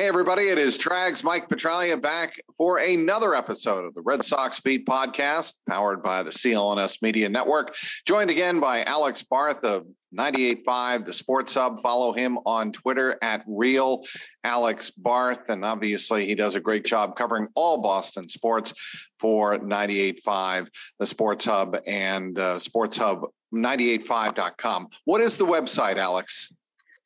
Hey, everybody, it is Trags Mike Petraglia back for another episode of the Red Sox Beat podcast, powered by the CLNS Media Network. Joined again by Alex Barth of 98.5, the Sports Hub. Follow him on Twitter at Real Alex Barth. And obviously, he does a great job covering all Boston sports for 98.5, the Sports Hub, and uh, Sports Hub 985.com. What is the website, Alex?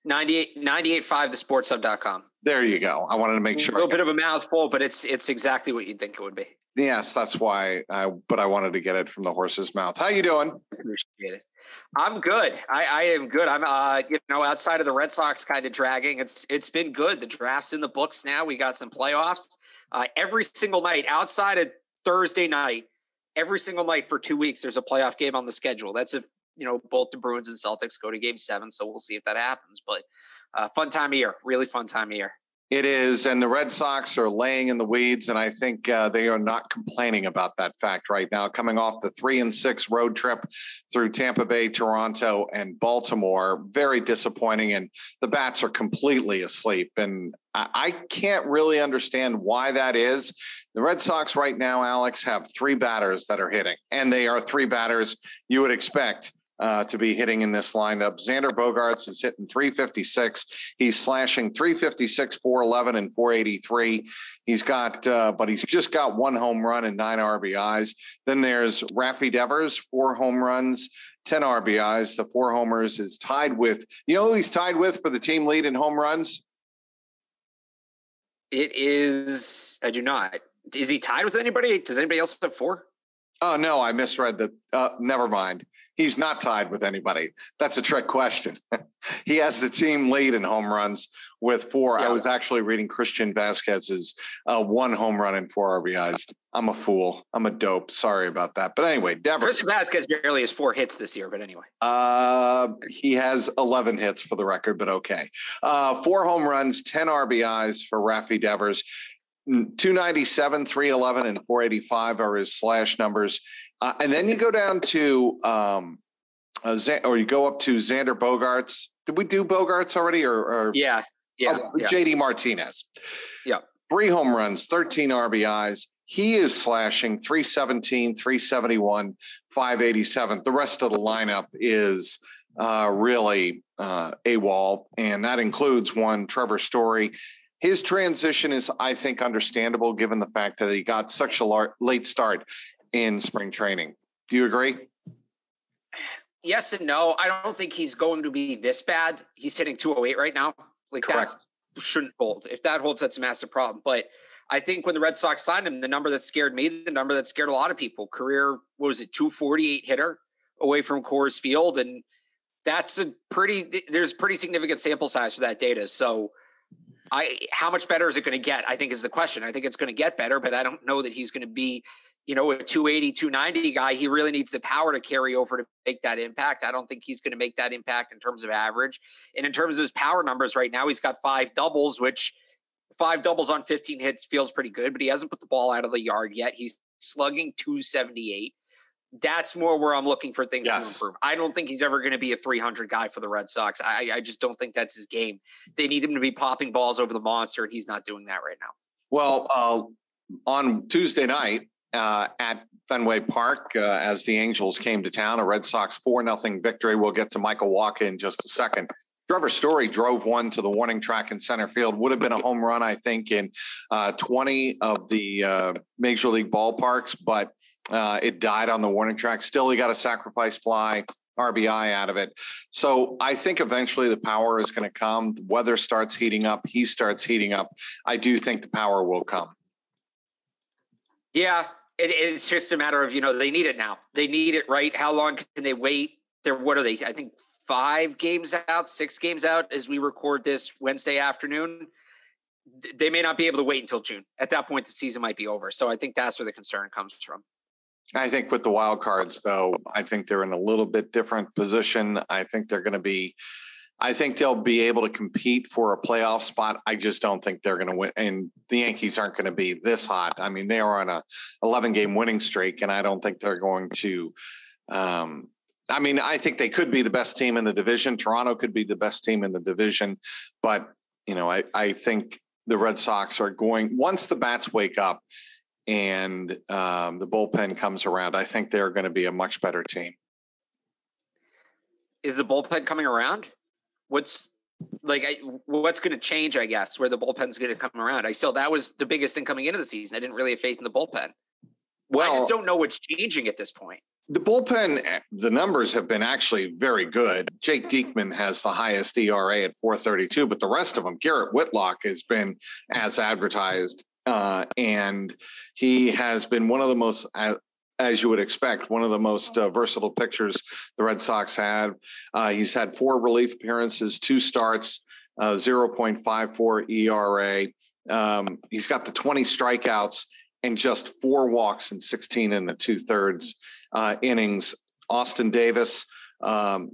98, 985thesportshub.com. There you go. I wanted to make sure. A little bit of a mouthful, but it's it's exactly what you'd think it would be. Yes, that's why. I, but I wanted to get it from the horse's mouth. How you doing? Appreciate it. I'm good. I, I am good. I'm uh you know outside of the Red Sox kind of dragging. It's it's been good. The draft's in the books now. We got some playoffs. Uh, every single night outside of Thursday night, every single night for two weeks, there's a playoff game on the schedule. That's if you know both the Bruins and Celtics go to Game Seven. So we'll see if that happens. But uh, fun time of year, really fun time of year. It is, and the Red Sox are laying in the weeds, and I think uh, they are not complaining about that fact right now. Coming off the three and six road trip through Tampa Bay, Toronto, and Baltimore, very disappointing, and the bats are completely asleep. And I, I can't really understand why that is. The Red Sox right now, Alex, have three batters that are hitting, and they are three batters you would expect uh, to be hitting in this lineup. Xander Bogaerts is hitting 356. He's slashing 356, 411, and 483. He's got, uh, but he's just got one home run and nine RBIs. Then there's Rafi Devers, four home runs. 10 RBIs, the four homers is tied with, you know, who he's tied with for the team lead in home runs? It is, I do not. Is he tied with anybody? Does anybody else have four? Oh, no, I misread the, uh, never mind. He's not tied with anybody. That's a trick question. he has the team lead in home runs with four. Yeah. I was actually reading Christian Vázquez's uh, one home run and four RBIs. I'm a fool. I'm a dope. Sorry about that. But anyway, Devers. Christian Vasquez barely has four hits this year, but anyway. Uh, he has 11 hits for the record, but okay. Uh, four home runs, 10 RBIs for Rafi Devers. 297, 311, and 485 are his slash numbers. Uh, and then you go down to, um, uh, or you go up to Xander Bogaerts. Did we do Bogaerts already? Or, or yeah, yeah, oh, yeah, JD Martinez. Yeah, three home runs, 13 RBIs. He is slashing 317, 371, 587. The rest of the lineup is uh, really uh, a wall, and that includes one Trevor Story. His transition is, I think, understandable given the fact that he got such a late start in spring training. Do you agree? Yes and no. I don't think he's going to be this bad. He's hitting 208 right now. Like that shouldn't hold. If that holds, that's a massive problem. But I think when the Red Sox signed him, the number that scared me, the number that scared a lot of people, career what was it, 248 hitter away from Coors Field, and that's a pretty. There's pretty significant sample size for that data. So I how much better is it going to get? I think is the question. I think it's going to get better, but I don't know that he's going to be you know, a 280, 290 guy, he really needs the power to carry over to make that impact. I don't think he's going to make that impact in terms of average. And in terms of his power numbers right now, he's got five doubles, which five doubles on 15 hits feels pretty good, but he hasn't put the ball out of the yard yet. He's slugging 278. That's more where I'm looking for things yes. to improve. I don't think he's ever going to be a 300 guy for the Red Sox. I, I just don't think that's his game. They need him to be popping balls over the monster, and he's not doing that right now. Well, uh, on Tuesday night, uh, at Fenway Park uh, as the Angels came to town. A Red Sox four nothing victory. We'll get to Michael Wacha in just a second. Trevor Story drove one to the warning track in center field. Would have been a home run, I think, in uh, 20 of the uh, major league ballparks, but uh, it died on the warning track. Still, he got a sacrifice fly. RBI out of it. So I think eventually the power is going to come. The weather starts heating up. He starts heating up. I do think the power will come. Yeah, it, it's just a matter of you know they need it now. They need it right. How long can they wait? They're what are they? I think five games out, six games out as we record this Wednesday afternoon. They may not be able to wait until June. At that point, the season might be over. So I think that's where the concern comes from. I think with the wild cards, though, I think they're in a little bit different position. I think they're going to be. I think they'll be able to compete for a playoff spot. I just don't think they're going to win. And the Yankees aren't going to be this hot. I mean, they are on a 11 game winning streak, and I don't think they're going to um, I mean, I think they could be the best team in the division. Toronto could be the best team in the division, but you know, I I think the Red Sox are going once the bats wake up and um, the bullpen comes around. I think they're going to be a much better team. Is the bullpen coming around? What's like I, what's going to change? I guess where the bullpen's going to come around. I still that was the biggest thing coming into the season. I didn't really have faith in the bullpen. Well, I just don't know what's changing at this point. The bullpen, the numbers have been actually very good. Jake Diekman has the highest ERA at 432, but the rest of them, Garrett Whitlock has been as advertised. Uh, and he has been one of the most, as you would expect, one of the most uh, versatile pitchers the Red Sox had. Uh, he's had four relief appearances, two starts, uh, 0.54 ERA. Um, he's got the 20 strikeouts and just four walks in 16 and the two thirds uh, innings. Austin Davis, um,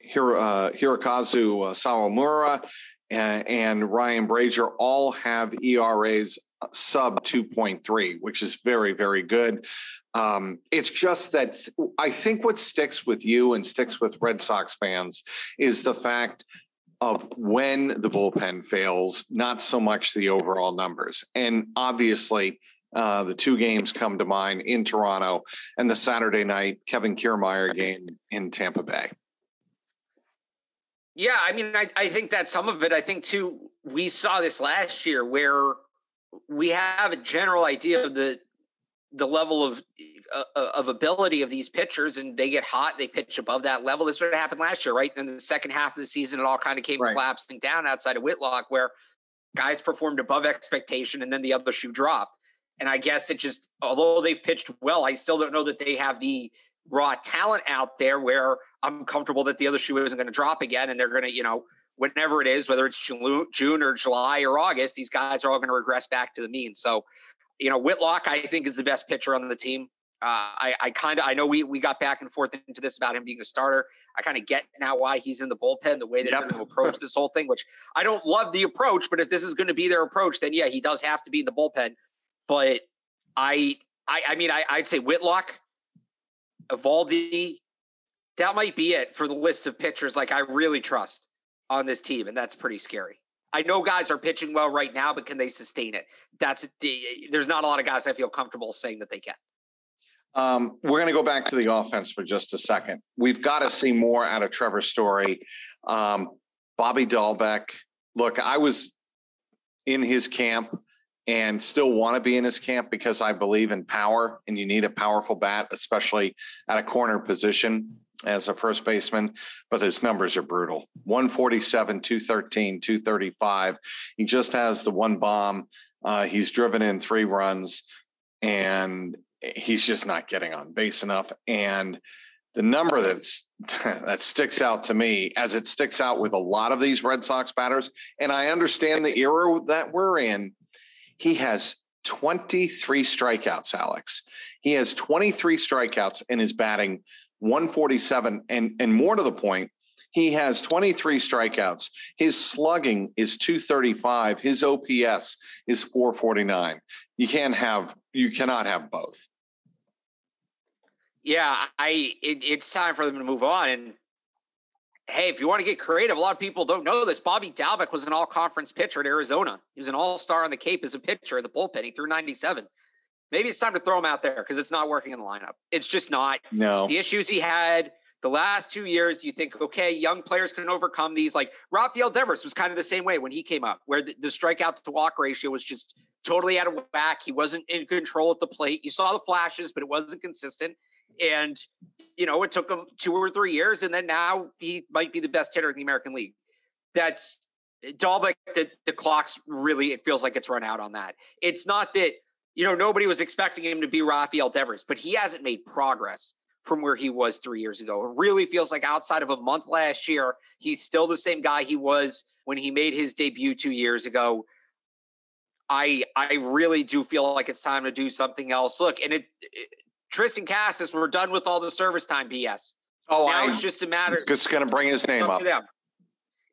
Hiro, uh, Hirokazu Sawamura, and, Ryan Brasier all have ERAs sub 2.3, which is very, very good. Um, it's just that I think what sticks with you and sticks with Red Sox fans is the fact of when the bullpen fails, not so much the overall numbers. And obviously, uh, the two games come to mind in Toronto and the Saturday night Kevin Kiermaier game in Tampa Bay. Yeah, I mean, I, I think that some of it, I think too, we saw this last year where we have a general idea of the the level of uh, uh of ability of these pitchers, and they get hot, they pitch above that level. This sort of happened last year, right? And in the second half of the season, it all kind of came right. collapsing down outside of Whitlock, where guys performed above expectation, and then the other shoe dropped. And I guess it just, although they've pitched well, I still don't know that they have the raw talent out there where I'm comfortable that the other shoe isn't going to drop again. And they're going to, you know, whenever it is, whether it's June or July or August, these guys are all going to regress back to the mean. So, you know, Whitlock, I think, is the best pitcher on the team. Uh, I, I kind of I know we we got back and forth into this about him being a starter. I kind of get now why he's in the bullpen, the way that yep. they're going to approach this whole thing. Which I don't love the approach, but if this is going to be their approach, then yeah, he does have to be in the bullpen. But I, I, I mean, I, I'd say Whitlock, Eovaldi, that might be it for the list of pitchers. Like I really trust on this team, and that's pretty scary. I know guys are pitching well right now, but can they sustain it? That's there's not a lot of guys I feel comfortable saying that they can. Um, we're going to go back to the offense for just a second. We've got to see more out of Trevor Story. Um, Bobby Dalbec. Look, I was in his camp and still want to be in his camp because I believe in power and you need a powerful bat, especially at a corner position as a first baseman. But his numbers are brutal 147, 213, 235. He just has the one bomb. Uh, he's driven in three runs and he's just not getting on base enough. And the number that's that sticks out to me as it sticks out with a lot of these Red Sox batters, and I understand the era that we're in he has 23 strikeouts, Alex. He has 23 strikeouts and is batting 147. And, and more to the point, he has 23 strikeouts. His slugging is 235. His OPS is 449. You can't have, you cannot have both. Yeah, I it, it's time for them to move on. And hey, if you want to get creative, a lot of people don't know this. Bobby Dalbec was an all conference pitcher at Arizona. He was an all star on the Cape as a pitcher in the bullpen. He threw 97. Maybe it's time to throw him out there because it's not working in the lineup. It's just not. No. The issues he had, The last two years, you think, okay, young players can overcome these. Like Rafael Devers was kind of the same way when he came up, where the, the strikeout to walk ratio was just totally out of whack. He wasn't in control at the plate. You saw the flashes, but it wasn't consistent. And, you know, it took him two or three years. And then now he might be the best hitter in the American League. That's Dalbec, the, the clock's really, it feels like it's run out on that. It's not that, you know, nobody was expecting him to be Rafael Devers, but he hasn't made progress from where he was three years ago. It really feels like outside of a month last year, he's still the same guy he was when he made his debut two years ago. I I really do feel like it's time to do something else. Look, and it, it Triston Casas, we're done with all the service time BS. Oh, now I, it's just a matter. It's just going to bring his name up. up.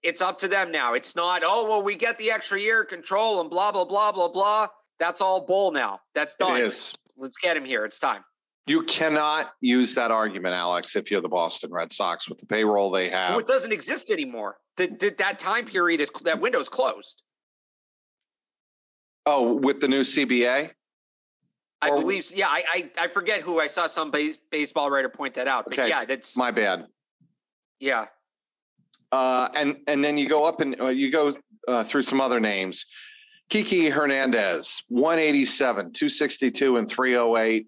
It's up to them now. It's not. Oh well, we get the extra year control and blah blah blah blah blah. That's all bull now. That's done. It is. Let's get him here. It's time. You cannot use that argument, Alex, if you're the Boston Red Sox with the payroll they have. Well, it doesn't exist anymore. The, the, that time period is that window is closed. Oh, with the new CBA? I or, believe. Yeah, I, I, I forget who I saw some base, baseball writer point that out. But okay, yeah, that's my bad. Yeah. Uh, and and then you go up and uh, you go uh, through some other names. Kiki Hernandez, 187, 262, and 308.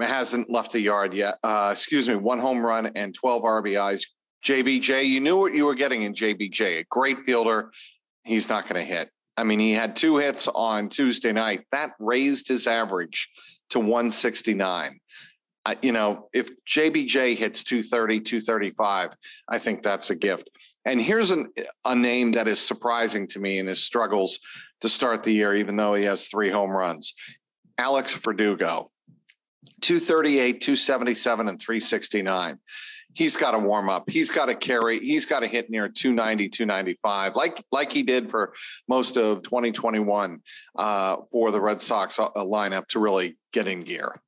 Hasn't left the yard yet. Uh, excuse me, one home run and 12 RBIs. JBJ, you knew what you were getting in JBJ. A great fielder. He's not going to hit. I mean, he had two hits on Tuesday night. That raised his average to 169. You know, if JBJ hits 230, 235, I think that's a gift. And here's an, a name that is surprising to me in his struggles to start the year, even though he has three home runs. Alex Verdugo, 238, 277, and 369 he's got to warm up. He's got to carry. He's got to hit near 290, 295, like like he did for most of 2021 uh, for the Red Sox uh, lineup to really get in gear.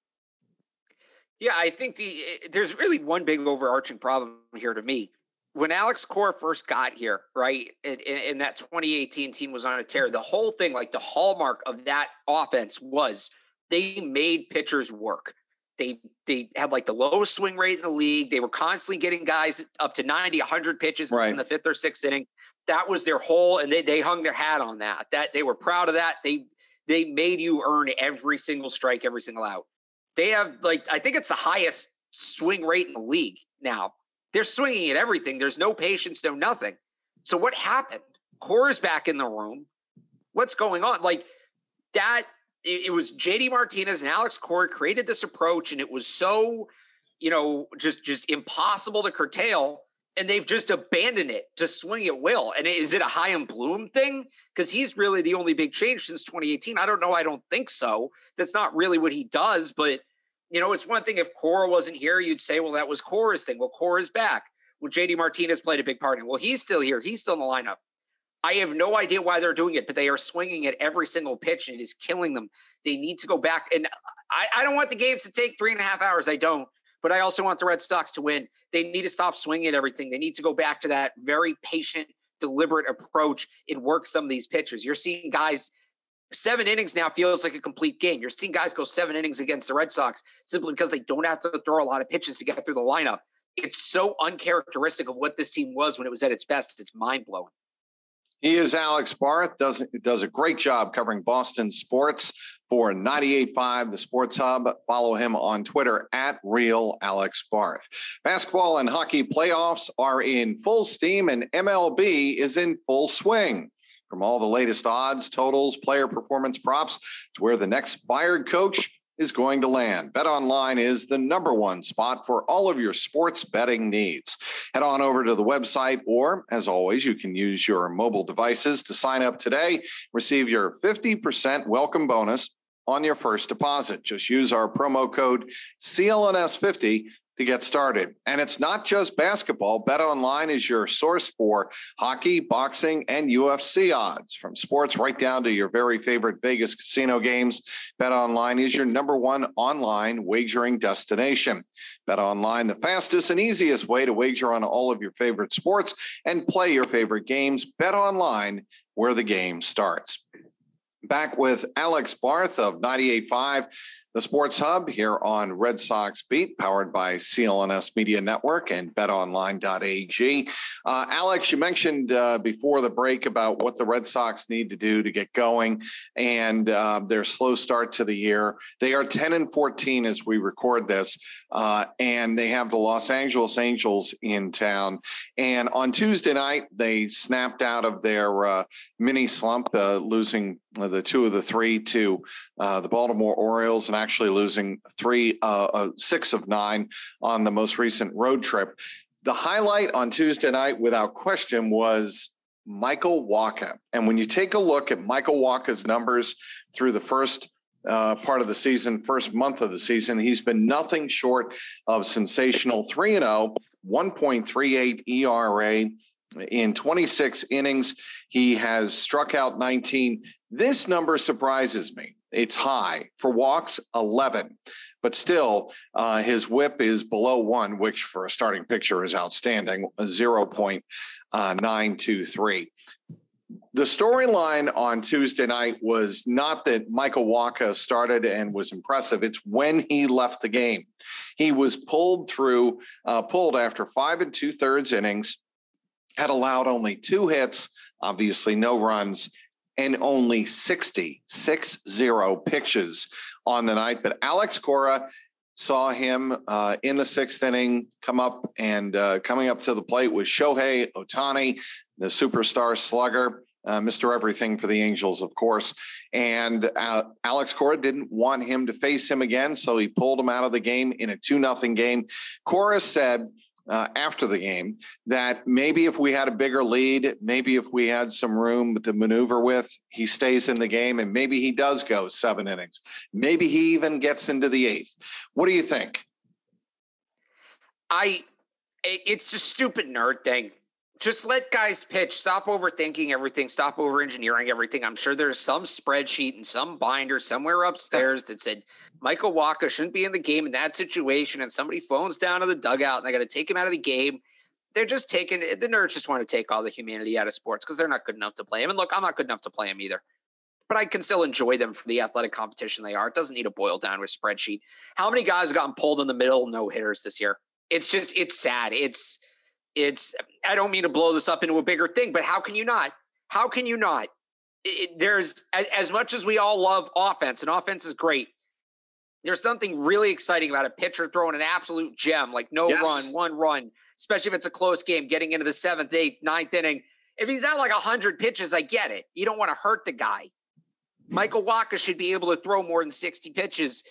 Yeah, I think the eh, there's really one big overarching problem here to me. When Alex Cora first got here, right, and, that 2018 team was on a tear, the whole thing, like the hallmark of that offense was they made pitchers work they they had like the lowest swing rate in the league. They were constantly getting guys up to 90, 100 pitches right. in the fifth or sixth inning. That was their whole, and they they hung their hat on that. That they were proud of that. They they made you earn every single strike, every single out. They have like I think it's the highest swing rate in the league now. They're swinging at everything. There's no patience, no nothing. So what happened? Cora's back in the room. What's going on? Like that it, it was JD Martinez and Alex Cora created this approach, and it was so, you know, just just impossible to curtail. And they've just abandoned it to swing at will. And is it a Chaim Bloom thing? Because he's really the only big change since 2018. I don't know. I don't think so. That's not really what he does. But you know, it's one thing if Cora wasn't here, you'd say, well, that was Cora's thing. Well, Cora's back. Well, JD Martinez played a big part in it. Well, he's still here. He's still in the lineup. I have no idea why they're doing it, but they are swinging at every single pitch and it is killing them. They need to go back. And I, I don't want the games to take three and a half hours. I don't. But I also want the Red Sox to win. They need to stop swinging everything. They need to go back to that very patient, deliberate approach and work some of these pitches. You're seeing guys seven innings now feels like a complete game. You're seeing guys go seven innings against the Red Sox simply because they don't have to throw a lot of pitches to get through the lineup. It's so uncharacteristic of what this team was when it was at its best. It's mind blowing. He is Alex Barth, does, does a great job covering Boston sports for 98.5, the Sports Hub. Follow him on Twitter at Real Alex Barth. Basketball and hockey playoffs are in full steam, and MLB is in full swing. From all the latest odds, totals, player performance props to where the next fired coach is going to land. Bet online is the number one spot for all of your sports betting needs. Head on over to the website, or as always, you can use your mobile devices to sign up today. Receive your 50% welcome bonus on your first deposit. Just use our promo code CLNS50 to get started. And it's not just basketball. Bet Online is your source for hockey, boxing, and UFC odds. From sports right down to your very favorite Vegas casino games, Bet Online is your number one online wagering destination. Bet Online, the fastest and easiest way to wager on all of your favorite sports and play your favorite games. Bet Online, where the game starts. Back with Alex Barth of 98.5 the Sports Hub here on Red Sox Beat, powered by CLNS Media Network and betonline.ag. Uh, Alex, you mentioned uh, before the break about what the Red Sox need to do to get going and uh, their slow start to the year. They are 10 and 14 as we record this, uh, and they have the Los Angeles Angels in town. And on Tuesday night, they snapped out of their uh, mini slump, uh, losing the two of the three to the Baltimore Orioles and actually losing three, uh, uh, six of nine on the most recent road trip. The highlight on Tuesday night, without question, was Michael Wacha. And when you take a look at Michael Wacha's numbers through the first uh, part of the season, first month of the season. He's been nothing short of sensational 3 0, 1.38 ERA. In 26 innings, he has struck out 19. This number surprises me. It's high for walks, 11, but still, uh, his whip is below one, which for a starting pitcher is outstanding 0.923. The storyline on Tuesday night was not that Michael Wacha started and was impressive. It's when he left the game. He was pulled through, uh, pulled after five and two thirds innings, had allowed only two hits, obviously no runs, and only 60, six zero pitches on the night. But Alex Cora saw him uh, in the sixth inning come up and uh, coming up to the plate was Shohei Ohtani, the superstar slugger. Uh, Mr. Everything for the Angels, of course. And uh, Alex Cora didn't want him to face him again, so he pulled him out of the game in a 2 0 game. Cora said uh, after the game that maybe if we had a bigger lead, maybe if we had some room to maneuver with, he stays in the game and maybe he does go seven innings. Maybe he even gets into the eighth. What do you think? I, it's a stupid nerd thing just let guys pitch. Stop overthinking everything. Stop over engineering everything. I'm sure there's some spreadsheet and some binder somewhere upstairs that said Michael Wacha shouldn't be in the game in that situation, and somebody phones down to the dugout and they got to take him out of the game. They're just taking the nerds just want to take all the humanity out of sports because they're not good enough to play him. And look, I'm not good enough to play him either. But I can still enjoy them for the athletic competition they are. It doesn't need to boil down to a spreadsheet. How many guys have gotten pulled in the middle, no hitters this year? It's just, it's sad. It's, it's i don't mean to blow this up into a bigger thing but how can you not? How can you not? It, there's as, as much as we all love offense and offense is great there's something really exciting about a pitcher throwing an absolute gem like no yes. run one run especially if it's a close game getting into the seventh eighth ninth inning. If he's at like 100 pitches i get it. You don't want to hurt the guy. Michael Wacha should be able to throw more than 60 pitches.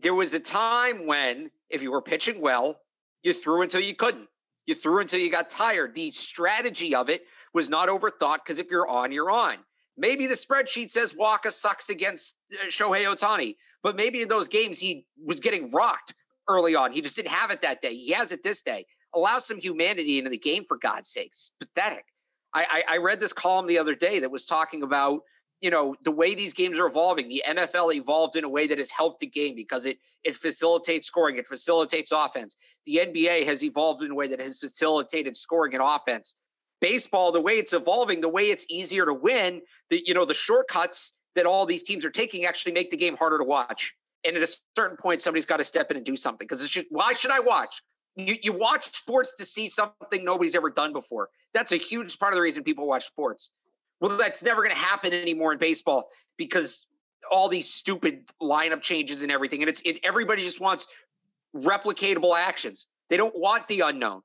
There was a time when if you were pitching well you threw until you couldn't you threw until you got tired. The strategy of it was not overthought because if you're on, you're on. Maybe the spreadsheet says Wacha sucks against uh, Shohei Ohtani, but maybe in those games he was getting rocked early on. He just didn't have it that day. He has it this day. Allow some humanity into the game for God's sakes. Pathetic. I, I, I read this column the other day that was talking about you know the way these games are evolving the nfl evolved in a way that has helped the game because it it facilitates scoring it facilitates offense. The nba has evolved in a way that has facilitated scoring and offense. Baseball the way it's evolving the way it's easier to win the you know the shortcuts that all these teams are taking actually make the game harder to watch. And at a certain point somebody's got to step in and do something because it's just why should i watch? You, you watch sports to see something nobody's ever done before. That's a huge part of the reason people watch sports well, that's never going to happen anymore in baseball because all these stupid lineup changes and everything. And it's it, everybody just wants replicatable actions. They don't want the unknown.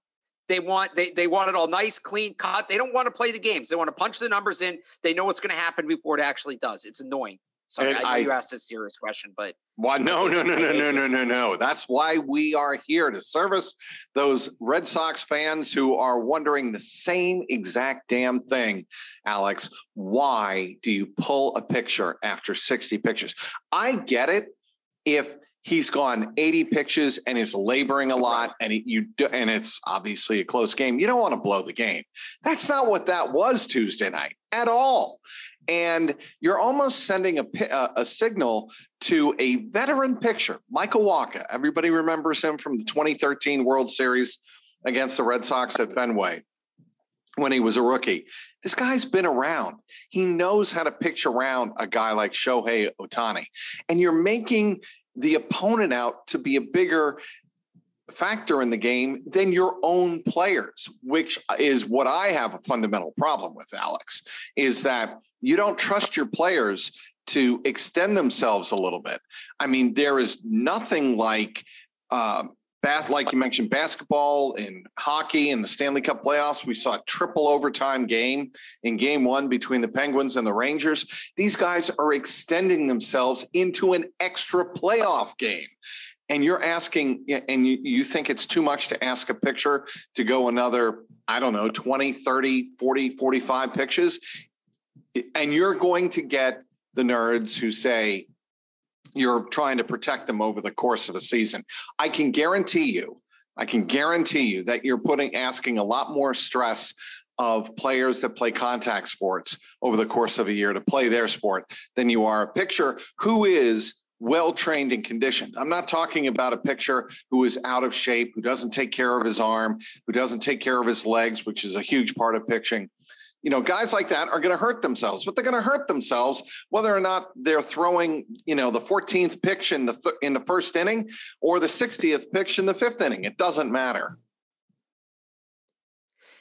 They want they they want it all nice, clean cut. They don't want to play the games. They want to punch the numbers in. They know what's going to happen before it actually does. It's annoying. Sorry, I, I, you asked a serious question, but why? No, no, no, no, no, no, no, no. That's why we are here to service those Red Sox fans who are wondering the same exact damn thing. Alex, why do you pull a picture after sixty pictures? I get it if he's gone 80 pitches and is laboring a lot and he, you do, and it's obviously a close game you don't want to blow the game that's not what that was tuesday night at all and you're almost sending a, uh, a, signal to a veteran pitcher, Michael Wacha. Everybody remembers him from the 2013 World Series against the Red Sox at Fenway when he was a rookie. This guy's been around. He knows how to pitch around a guy like Shohei Ohtani. And you're making the opponent out to be a bigger factor in the game than your own players, which is what I have a fundamental problem with, Alex, is that you don't trust your players to extend themselves a little bit. I mean, there is nothing like uh, bath, like you mentioned, basketball and hockey in the Stanley Cup playoffs. We saw a triple overtime game in game one between the Penguins and the Rangers. These guys are extending themselves into an extra playoff game and you're asking and you, you think it's too much to ask a picture to go another i don't know 20 30 40 45 pitches and you're going to get the nerds who say you're trying to protect them over the course of a season. I can guarantee you i can guarantee you that you're putting asking a lot more stress of players that play contact sports over the course of a year to play their sport than you are a picture. Who is well trained and conditioned. I'm not talking about a picture who is out of shape, who doesn't take care of his arm, who doesn't take care of his legs, which is a huge part of pitching. You know, guys like that are going to hurt themselves, but they're going to hurt themselves whether or not they're throwing, you know, the 14th pitch in the th- in the first inning or the 60th pitch in the fifth inning. It doesn't matter.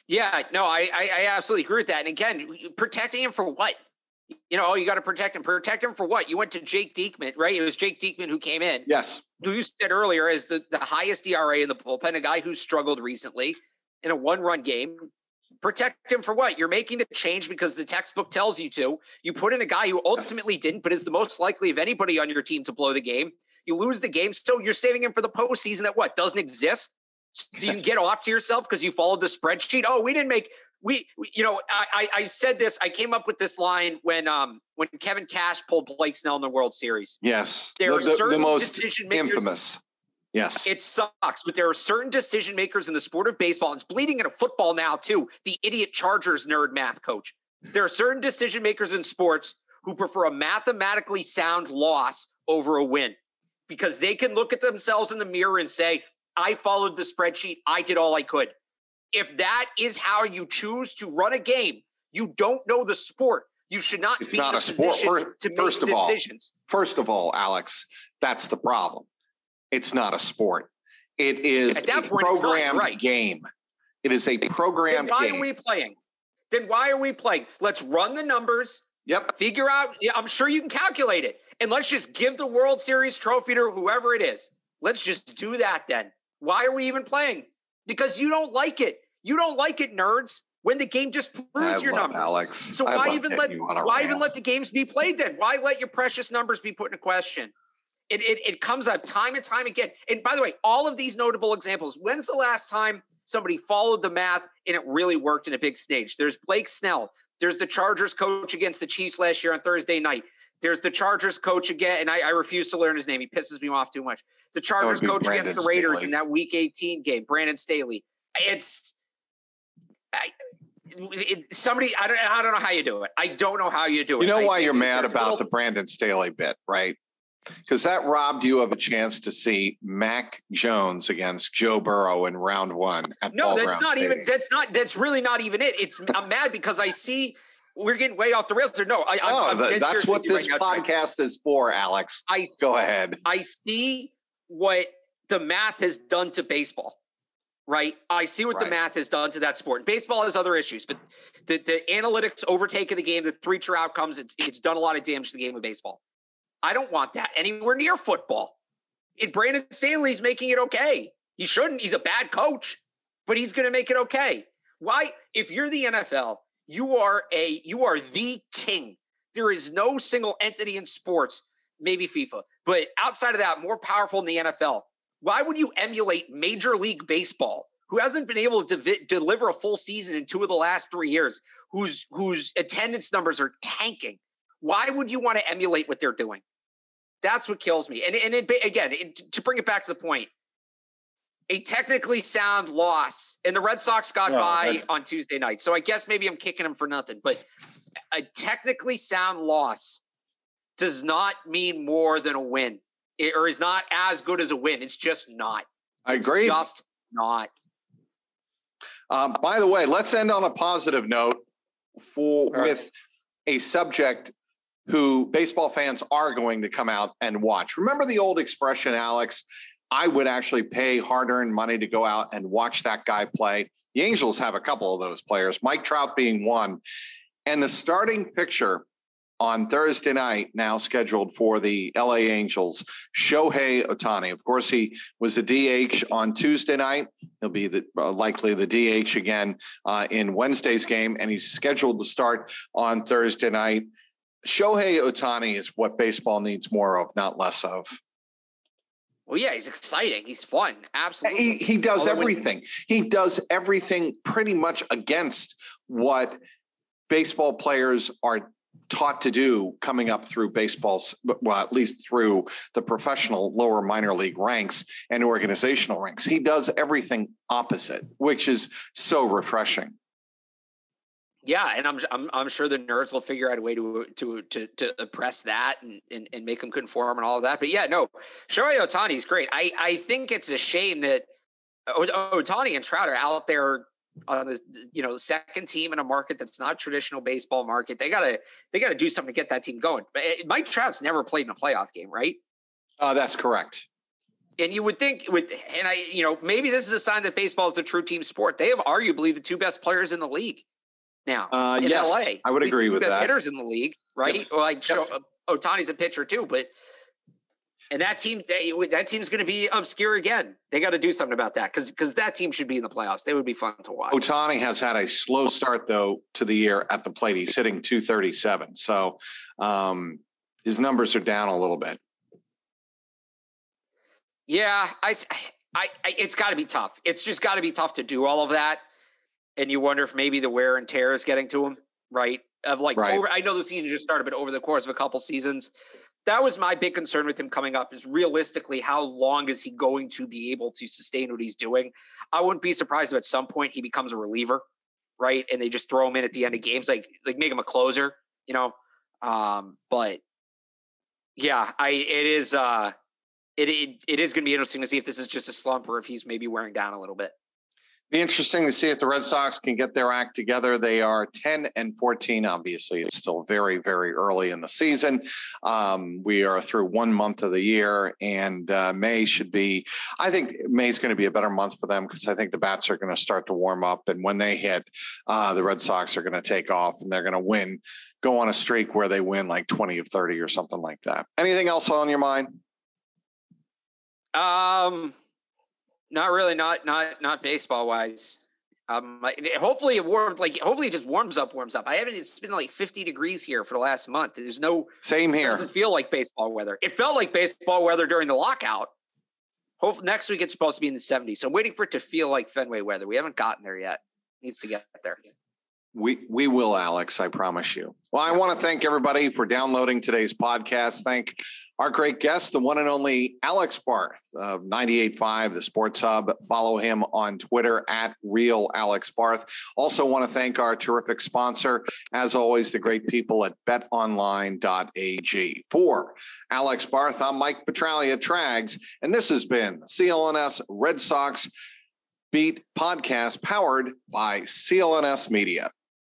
Yeah, no, I, I, I absolutely agree with that. And again, protecting him for what? You know, oh, you got to protect him. Protect him for what? You went to Jake Diekman, right? It was Jake Diekman who came in. Yes. Who you said earlier is the, the highest ERA in the bullpen, a guy who struggled recently in a one run game. Protect him for what? You're making the change because the textbook tells you to. You put in a guy who ultimately yes. didn't, but is the most likely of anybody on your team to blow the game. You lose the game, so you're saving him for the postseason that what doesn't exist. Do you get off to yourself because you followed the spreadsheet? Oh, we didn't make we, we, you know, I, I said this. I came up with this line when um when Kevin Cash pulled Blake Snell in the World Series. Yes, there the, are certain the most decision makers, infamous. Yes, it sucks, but there are certain decision makers in the sport of baseball. And it's bleeding into football now too. The idiot Chargers nerd math coach. There are certain decision makers in sports who prefer a mathematically sound loss over a win because they can look at themselves in the mirror and say, "I followed the spreadsheet. I did all I could." If that is how you choose to run a game, you don't know the sport. You should not it's be not in a, a sport. position to first make of decisions. All, first of all, Alex, that's the problem. It's not a sport. It is At that a point, programmed right. game. It is a programmed then why game. are we playing? Then why are we playing? Let's run the numbers. Yep. Figure out. Yeah, I'm sure you can calculate it. And let's just give the World Series trophy to whoever it is. Let's just do that then. Why are we even playing? Because you don't like it. You don't like it, nerds. When the game just proves I your numbers, Alex. So I why even let why rant. even let the games be played then? Why let your precious numbers be put in question? It, it it comes up time and time again. And by the way, all of these notable examples. When's the last time somebody followed the math and it really worked in a big stage? There's Blake Snell. There's the Chargers coach against the Chiefs last year on Thursday night. There's the Chargers coach again, and I, I refuse to learn his name. He pisses me off too much. The Chargers coach Brandon against the Raiders Staley. in that Week 18 game, Brandon Staley. It's I, it, somebody I don't I don't know how you do it. I don't know how you do it. You know I, why you're mad about little, the Brandon Staley bit, right? Because that robbed you of a chance to see Mac Jones against Joe Burrow in round one. no, that's not even. That's not. That's really not even it. It's I'm mad because I see we're getting way off the rails. There, no, I, oh, I'm, the, that's what this right podcast now. is for, Alex. I go ahead. I see what the math has done to baseball right? I see what right. the math has done to that sport. Baseball has other issues, but the, the analytics overtaking the game, the three true outcomes, it's, it's done a lot of damage to the game of baseball. I don't want that anywhere near football. And Brandon Staley's making it okay. He shouldn't. He's a bad coach, but he's going to make it okay. Why? If you're the NFL, you are a you are the king. There is no single entity in sports, maybe FIFA, but outside of that, more powerful than the NFL why would you emulate Major League Baseball, who hasn't been able to de- deliver a full season in two of the last three years, whose whose attendance numbers are tanking? Why would you want to emulate what they're doing? That's what kills me. And and it, again, it, to bring it back to the point, a technically sound loss, and the Red Sox got by on Tuesday night. So I guess maybe I'm kicking them for nothing, but a technically sound loss does not mean more than a win or is not as good as a win. It's just not. I agree. It's just not. Um, by the way, let's end on a positive note for right. with a subject who baseball fans are going to come out and watch. Remember the old expression, Alex? I would actually pay hard earned money to go out and watch that guy play. The Angels have a couple of those players, Mike Trout being one. And the starting pitcher on Thursday night, now scheduled for the LA Angels, Shohei Ohtani. Of course, he was the DH on Tuesday night. He'll be the, uh, likely the DH again uh, in Wednesday's game, and he's scheduled to start on Thursday night. Shohei Ohtani is what baseball needs more of, not less of. Well, yeah, he's exciting. He's fun. Absolutely. He, he does Although everything. He does everything pretty much against what baseball players are taught to do coming up through baseball's well at least through the professional lower minor league ranks and organizational ranks he does everything opposite which is so refreshing yeah, and I'm, I'm I'm sure the nerds will figure out a way to to to to oppress that and, and, and make them conform and all of that. But yeah, no, Shohei Ohtani is great. I I think it's a shame that Ohtani and Trout are out there on the you know second team in a market that's not traditional baseball market. They gotta they gotta do something to get that team going. Eh, Mike Trout's never played in a playoff game, right? Uh, that's correct. And you would think with and I you know maybe this is a sign that baseball is the true team sport. They have arguably the two best players in the league now uh, in yes, LA. I would agree with that best that. Hitters in the league, right? Yep. Well, like yep. Ohtani's a pitcher too, but and that team that team's going to be obscure again. They got to do something about that because because that team should be in the playoffs. They would be fun to watch. Ohtani has had a slow start though to the year at the plate. He's hitting 237, so um, his numbers are down a little bit. Yeah, I, I, I it's got to be tough. It's just got to be tough to do all of that and you wonder if maybe the wear and tear is getting to him, right? Of like, right. over, I know the season just started, but over the course of a couple seasons, that was my big concern with him coming up is realistically how long is he going to be able to sustain what he's doing? I wouldn't be surprised if at some point he becomes a reliever, right? And they just throw him in at the end of games, like like make him a closer, you know. Um, but yeah, I it is uh it it, it is going to be interesting to see if this is just a slump or if he's maybe wearing down a little bit. Be interesting to see if the Red Sox can get their act together. They are 10 and 14. Obviously, it's still very, very early in the season. Um, we are through one month of the year, and uh, May should be, I think May is going to be a better month for them because I think the bats are going to start to warm up. And when they hit, uh, the Red Sox are going to take off and they're going to win, go on a streak where they win like 20 of 30 or something like that. Anything else on your mind? Um, not really. Not not not baseball wise. Um, hopefully it warms. Like hopefully it just warms up, warms up. I haven't. It's been like 50 degrees here for the last month. There's no same here. It doesn't feel like baseball weather. It felt like baseball weather during the lockout. Hope next week it's supposed to be in the 70s. So I'm waiting for it to feel like Fenway weather. We haven't gotten there yet. Needs to get there. We we will, Alex. I promise you. Well, I want to thank everybody for downloading today's podcast. Thank our great guest, the one and only Alex Barth of 98.5, the Sports Hub. Follow him on Twitter at Real Alex Barth. Also, want to thank our terrific sponsor, as always, the great people at betonline.ag. For Alex Barth, I'm Mike Petraglia Trags, and this has been CLNS Red Sox Beat podcast powered by CLNS Media.